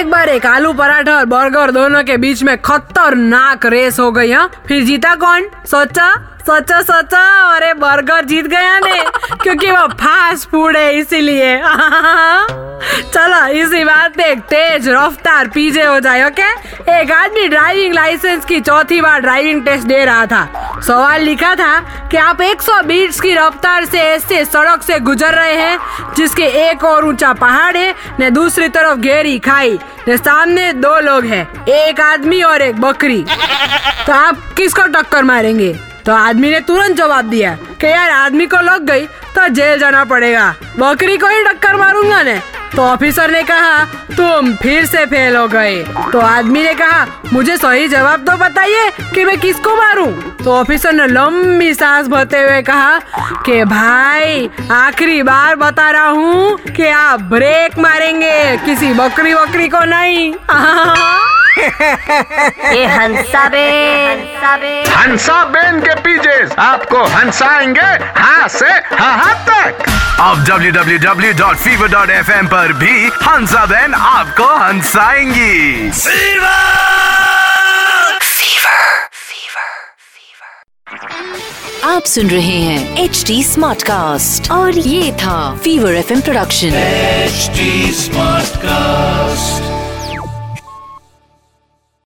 एक बार एक आलू पराठा और बर्गर दोनों के बीच में खतरनाक रेस हो गई हाँ। फिर जीता कौन? सोचा? सोचा सोचा, अरे बर्गर जीत गया ने, क्योंकि वो फास्ट फ़ूड है इसीलिए। चलो, इसी बात पे एक तेज रफ्तार पीछे हो जाए ओके एक आदमी ड्राइविंग लाइसेंस की चौथी बार ड्राइविंग टेस्ट दे रहा था। सवाल लिखा था कि आप 120 की रफ्तार से ऐसे सड़क से गुजर रहे हैं, जिसके एक और ऊँचा पहाड़ है, ने दूसरी तरफ़ गहरी खाई, ने सामने दो लोग हैं, एक आदमी और एक बकरी। तो आप किसको टक्कर मारेंगे? तो आदमी ने तुरंत जवाब दिया कि यार आदमी को लग गई तो जेल जाना पड़ेगा। बकरी को ही टक्कर मारूँगा ने तो ऑफिसर ने कहा, तुम फिर से फेल हो गए। तो आदमी ने कहा, मुझे सही जवाब तो बताइए कि मैं किसको मारूं? तो ऑफिसर ने लंबी सांस भरते हुए कहा कि, भाई, आखिरी बार बता रहा हूँ कि आप ब्रेक मारेंगे। किसी बकरी वकरी को नहीं। ये हंसा बैंड हंसा बेन के पीछे आपको हंसाएँगे हाँ से हाँ तक। अब www.fever.fm पर भी हंसा बहन आपको हंसाएँगी। आप सुन रहे हैं एच डी स्मार्ट कास्ट और ये था fever F M production H smart Smartcast.